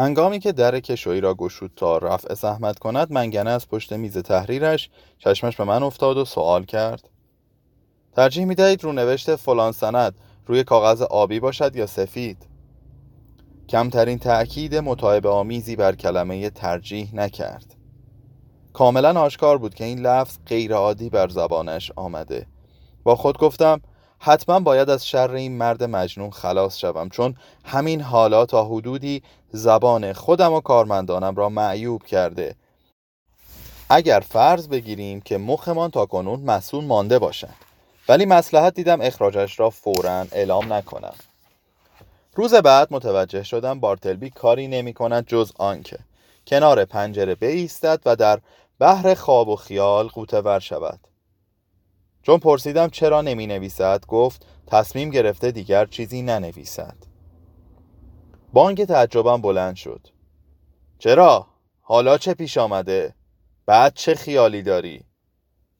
هنگامی که در کشویی را گشود تا رفع زحمت کند منگنه از پشت میز تحریرش چشمش به من افتاد و سوال کرد. ترجیح می دهید رونوشت فلان سند روی کاغذ آبی باشد یا سفید؟ کمترین تأکید متعب آمیزی بر کلمه ترجیح نکرد. کاملا آشکار بود که این لفظ غیرعادی بر زبانش آمده. با خود گفتم حتما باید از شر این مرد مجنون خلاص شوم چون همین حالا تا حدودی زبان خودم و کارمندانم را معیوب کرده. اگر فرض بگیریم که مخمان تا کنون مسئول مانده باشد ولی مسلحت دیدم اخراجش را فورا اعلام نکنم. روز بعد متوجه شدم بارتلبی کاری نمی کند جز آنکه کنار پنجره بایستد و در بحر خواب و خیال قوطه ور شود. چون پرسیدم چرا نمی نویسد گفت تصمیم گرفته دیگر چیزی ننویسد بانک تعجبم بلند شد چرا؟ حالا چه پیش آمده؟ بعد چه خیالی داری؟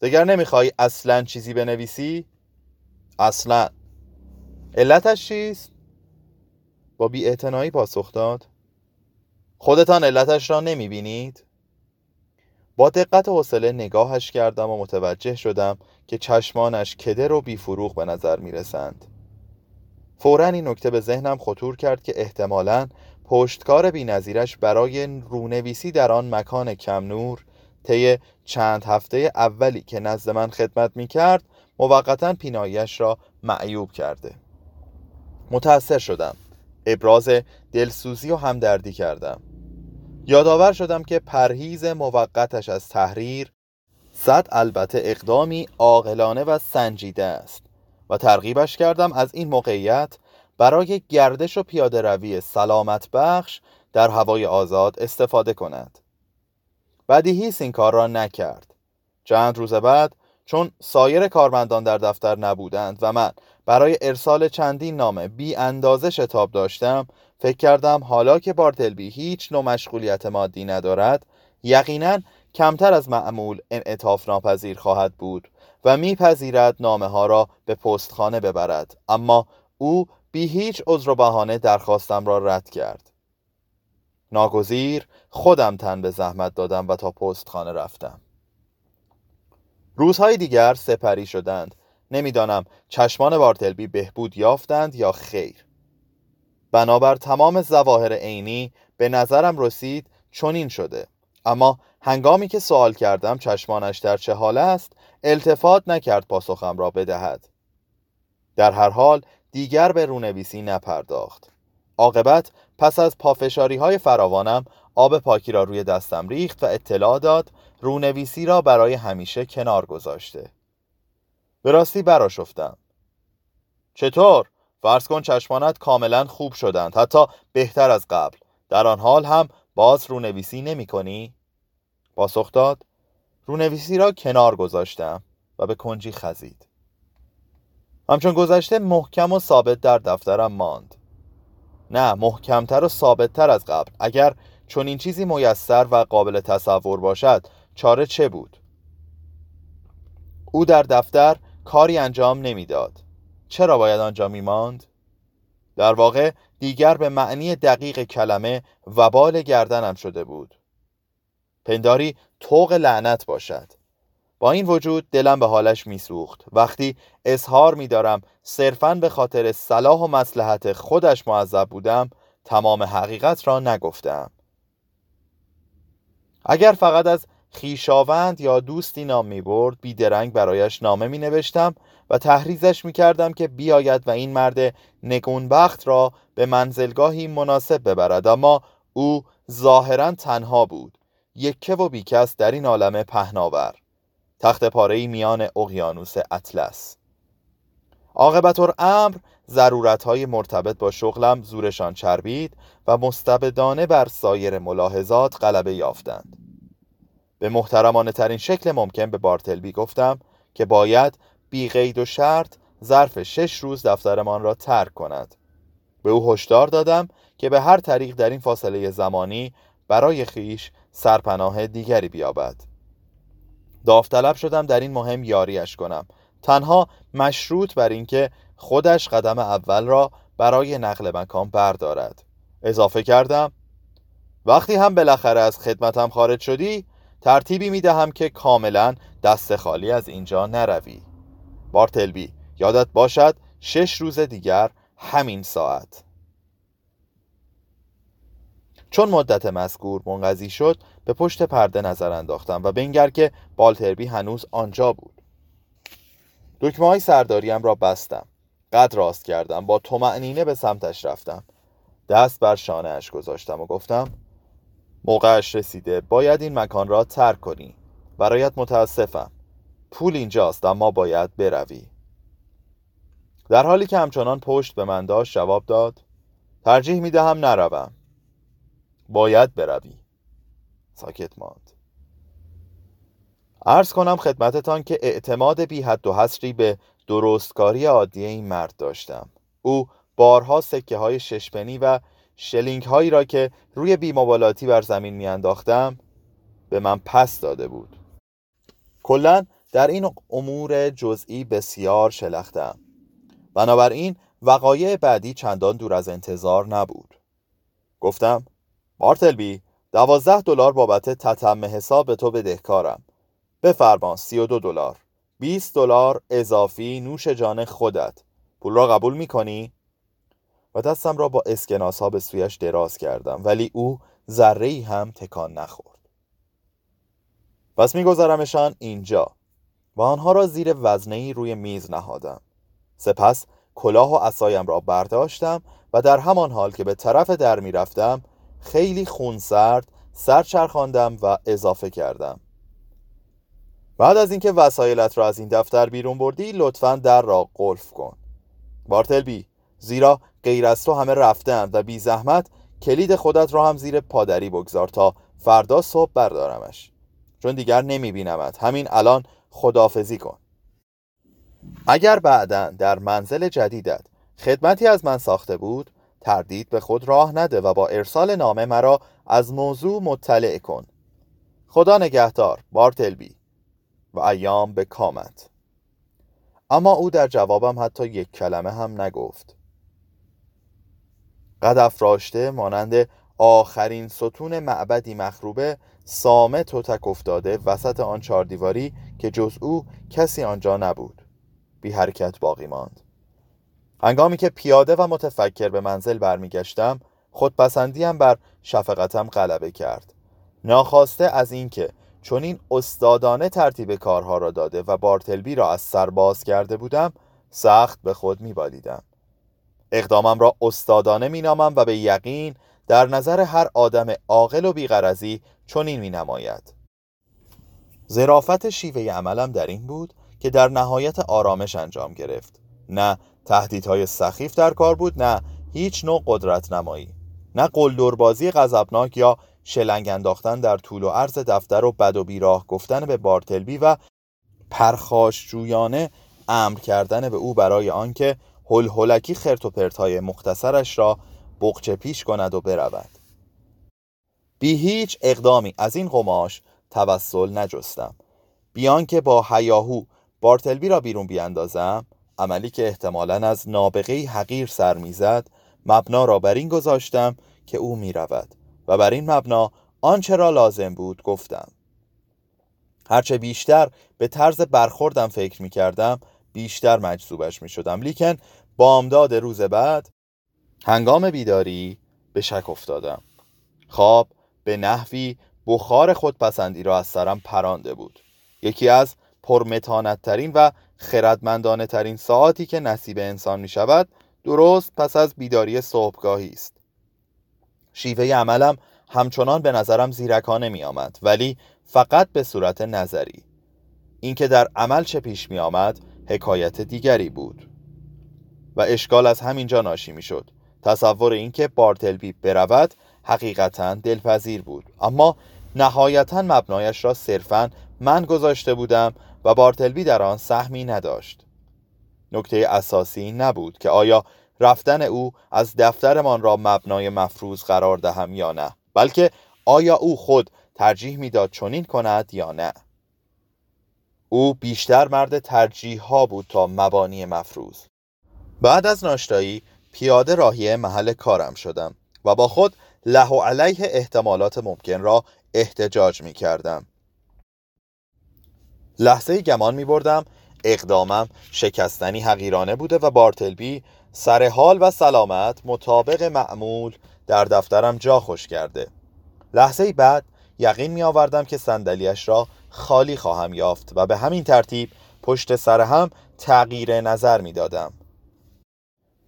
دیگر نمی‌خوای اصلا چیزی بنویسی؟ اصلا علتش چیست؟ با بی پاسخ داد خودتان علتش را نمی بینید؟ با دقت حوصله نگاهش کردم و متوجه شدم که چشمانش کدر و بیفروغ به نظر می رسند. فورا این نکته به ذهنم خطور کرد که احتمالا پشتکار بینظیرش برای رونویسی در آن مکان کم نور طی چند هفته اولی که نزد من خدمت می کرد موقتا پینایش را معیوب کرده. متأثر شدم. ابراز دلسوزی و همدردی کردم. یادآور شدم که پرهیز موقتش از تحریر صد البته اقدامی عاقلانه و سنجیده است و ترغیبش کردم از این موقعیت برای گردش و پیاده روی سلامت بخش در هوای آزاد استفاده کند. بدیهیست این کار را نکرد. چند روز بعد چون سایر کارمندان در دفتر نبودند و من برای ارسال چندین نامه بی اندازه شتاب داشتم فکر کردم حالا که بارتلبی هیچ نوع مشغولیت مادی ندارد یقینا کمتر از معمول انعطاف ناپذیر خواهد بود و میپذیرد نامه ها را به پستخانه ببرد. اما او بی هیچ عذر و بهانه درخواستم را رد کرد. ناگزیر خودم تن به زحمت دادم و تا پستخانه رفتم. روزهای دیگر سپری شدند. نمی‌دانم چشمان بارتلبی بهبود یافتند یا خیر. بنابر تمام زواهر عینی به نظرم رسید چنین شده. اما هنگامی که سوال کردم چشمانش در چه حال است التفات نکرد پاسخم را بدهد. در هر حال دیگر به رونویسی نپرداخت. عاقبت پس از پافشاری های فراوانم آب پاکی را روی دستم ریخت و اطلاع داد رونویسی را برای همیشه کنار گذاشته. به راستی براشفتم چطور؟ فرض کن چشمانت کاملا خوب شدند حتی بهتر از قبل. در آن حال هم باز رونویسی نمی کنی؟ پاسخ داد رونویسی را کنار گذاشتم و به کنجی خزید. همچون گذشته محکم و ثابت در دفترم ماند. نه محکمتر و ثابتتر از قبل. اگر چون این چیزی میسر و قابل تصور باشد چاره چه بود؟ او در دفتر کاری انجام نمی‌داد. چرا باید آنجا میماند؟ در واقع دیگر به معنی دقیق کلمه وبال گردنم شده بود. پنداری توق لعنت باشد. با این وجود دلم به حالش میسوخت. وقتی اظهار میدارم صرفا به خاطر صلاح و مسلحت خودش معذب بودم تمام حقیقت را نگفتم. اگر فقط از خیشاوند یا دوستی نام می برد بیدرنگ برایش نامه می نوشتم و تحریزش می کردم که بیاید و این مرد نگونبخت را به منزلگاهی مناسب ببرد. اما او ظاهرا تنها بود. یکه و بیکس در این عالم پهناور. تخت پاره میان اقیانوس اطلس. عاقبت امر ضرورت های مرتبط با شغلم زورشان چربید و مستبدانه بر سایر ملاحظات غلبه یافتند. به محترمانه ترین شکل ممکن به بارتلبی گفتم که باید بی قید و شرط ظرف شش روز دفترمان را ترک کند. به او هشدار دادم که به هر طریق در این فاصله زمانی برای خیش سرپناه دیگری بیابد. داوطلب شدم در این مهم یاریش کنم. تنها مشروط بر اینکه خودش قدم اول را برای نقل مکان بردارد. اضافه کردم وقتی هم بالاخره از خدمتم خارج شدی ترتیبی می دهم که کاملا دست خالی از اینجا نروی. بارتلبی یادت باشد شش روز دیگر همین ساعت. چون مدت مذکور منقضی شد به پشت پرده نظر انداختم و بنگر که بالتربی هنوز آنجا بود. دکمه های سرداریم را بستم. قد راست کردم. با تومعنینه به سمتش رفتم. دست بر شانه اش گذاشتم و گفتم موقعش رسیده. باید این مکان را ترک کنی. برایت متاسفم. پول اینجاست اما باید بروی. در حالی که همچنان پشت به من داشت جواب داد ترجیح می دهم نروم. باید بروی. ساکت ماند. عرض کنم خدمتتان که اعتماد بی حد و حصری به درستکاری عادی این مرد داشتم. او بارها سکه های ششپنی و شلینگ هایی را که روی بیمبالاتی بر زمین میانداختم به من پس داده بود. کلا در این امور جزئی بسیار شلختم. بنابراین وقایع بعدی چندان دور از انتظار نبود. گفتم بارتلبی دوازده دلار بابت تتم حساب به تو بدهکارم. بفرما سی و دو دلار. بیست دلار اضافی نوش جان خودت. پول را قبول می کنی؟ و دستم را با اسکناس ها به سویش دراز کردم ولی او ذره هم تکان نخورد. پس میگذارمشان اینجا و آنها را زیر وزنه روی میز نهادم. سپس کلاه و اسایم را برداشتم و در همان حال که به طرف در می‌رفتم خیلی خونسرد سر چرخاندم و اضافه کردم. بعد از اینکه وسایلت را از این دفتر بیرون بردی لطفا در را قلف کن. بارتلبی زیرا غیر از تو همه رفتن و بی زحمت کلید خودت را هم زیر پادری بگذار تا فردا صبح بردارمش. چون دیگر نمی بینمت همین الان خدافزی کن. اگر بعدا در منزل جدیدت خدمتی از من ساخته بود تردید به خود راه نده و با ارسال نامه مرا از موضوع مطلع کن. خدا نگهدار بارتلبی و ایام به کامت. اما او در جوابم حتی یک کلمه هم نگفت. قد افراشته مانند آخرین ستون معبدی مخروبه سامت و تک افتاده وسط آن چهاردیواری که جز او کسی آنجا نبود. بی حرکت باقی ماند. هنگامی که پیاده و متفکر به منزل برمیگشتم خودپسندیم بر شفقتم غلبه کرد. ناخواسته از اینکه چون این استادانه ترتیب کارها را داده و بارتلبی را از سر باز کرده بودم سخت به خود میبالیدم. اقدامم را استادانه مینامم و به یقین در نظر هر آدم عاقل و بیغرزی چنین مینماید. زرافت شیوه عملم در این بود که در نهایت آرامش انجام گرفت. نه تهدیدهای سخیف در کار بود نه هیچ نوع قدرت نمایی. نه قلدربازی غضبناک یا شلنگ انداختن در طول و عرض دفتر و بد و بیراه گفتن به بارتلبی و پرخاشجویانه امر کردن به او برای آنکه هل هلکی خرت و پرتهای مختصرش را بقچه پیش کند و برود. بی هیچ اقدامی از این قماش توسل نجستم. بیان که با هیاهو بارتلبی را بیرون بیاندازم عملی که احتمالا از نابغه حقیر سر می‌زد مبنا را بر این گذاشتم که او می رود و بر این مبنا آنچه را لازم بود گفتم. هرچه بیشتر به طرز برخوردم فکر می کردم بیشتر مجذوبش می شدم لیکن بامداد روز بعد هنگام بیداری به شک افتادم. خواب به نحوی بخار خودپسندی را از سرم پرانده بود. یکی از پرمتانت و خردمندانه ترین ساعتی که نصیب انسان می شود درست پس از بیداری صبحگاهی است. شیوه عملم همچنان به نظرم زیرکانه می آمد ولی فقط به صورت نظری. اینکه در عمل چه پیش می آمد حکایت دیگری بود. و اشکال از همینجا ناشی می شد تصور اینکه بارتلبی برود حقیقتا دلپذیر بود. اما نهایتا مبنایش را صرفا من گذاشته بودم و بارتلبی در آن سهمی نداشت. نکته اساسی نبود که آیا رفتن او از دفترمان را مبنای مفروض قرار دهم یا نه بلکه آیا او خود ترجیح می‌داد چنین کند یا نه. او بیشتر مرد ترجیح ها بود تا مبانی مفروض. بعد از ناشتایی پیاده راهی محل کارم شدم و با خود له و علیه احتمالات ممکن را احتجاج می کردم لحظه گمان می بردم اقدامم شکستنی حقیرانه بوده و بارتلبی سر حال و سلامت مطابق معمول در دفترم جا خوش کرده لحظه بعد یقین می آوردم که صندلیاش را خالی خواهم یافت و به همین ترتیب پشت سر هم تغییر نظر می دادم.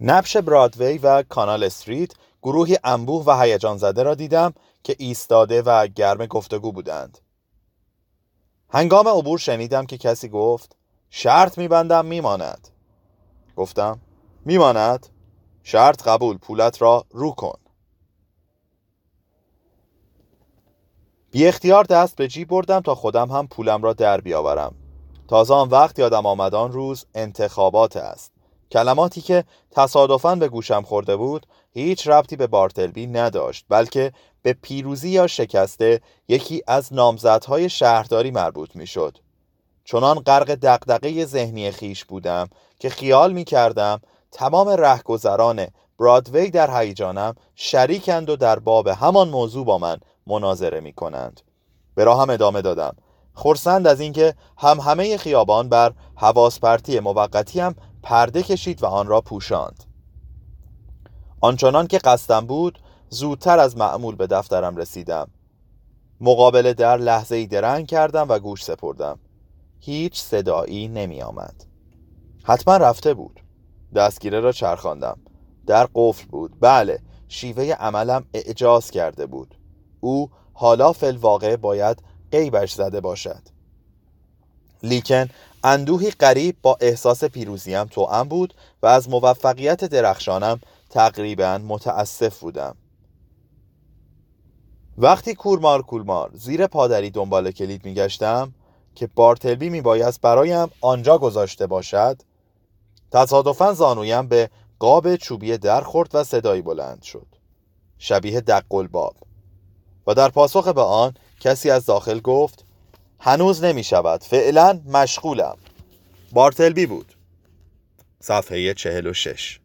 نبش برادوی و کانال استریت گروهی انبوه و هیجان زده را دیدم که ایستاده و گرم گفتگو بودند. هنگام عبور شنیدم که کسی گفت شرط میبندم میماند. گفتم میماند؟ شرط قبول پولت را رو کن. بی اختیار دست به جیب بردم تا خودم هم پولم را در بیاورم تازه آن وقت یادم آمدان روز انتخابات است کلماتی که تصادفاً به گوشم خورده بود هیچ ربطی به بارتلبی نداشت بلکه به پیروزی یا شکسته یکی از نامزدهای شهرداری مربوط می شد چنان غرق دقدقه ذهنی خیش بودم که خیال می کردم تمام رهگذران برادوی در هیجانم شریکند و در باب همان موضوع با من مناظره می کنند به راهم ادامه دادم. خورسند از اینکه هم همه خیابان بر حواس پرتی موقتی پرده کشید و آن را پوشاند. آنچنان که قصدم بود زودتر از معمول به دفترم رسیدم. مقابل در لحظه ای درنگ کردم و گوش سپردم. هیچ صدایی نمی آمد حتما رفته بود. دستگیره را چرخاندم. در قفل بود. بله شیوه عملم اعجاز کرده بود. او حالا فل واقع باید قیبش زده باشد. لیکن اندوهی قریب با احساس پیروزیم توأم بود و از موفقیت درخشانم تقریبا متاسف بودم. وقتی کورمار کورمار زیر پادری دنبال کلید میگشتم که بارتلبی میبایست برایم آنجا گذاشته باشد تصادفا زانویم به قاب چوبی در خورد و صدایی بلند شد. شبیه دق باب و در پاسخ به آن کسی از داخل گفت هنوز نمی شود فعلا مشغولم. بارتلبی بود. صفحه 46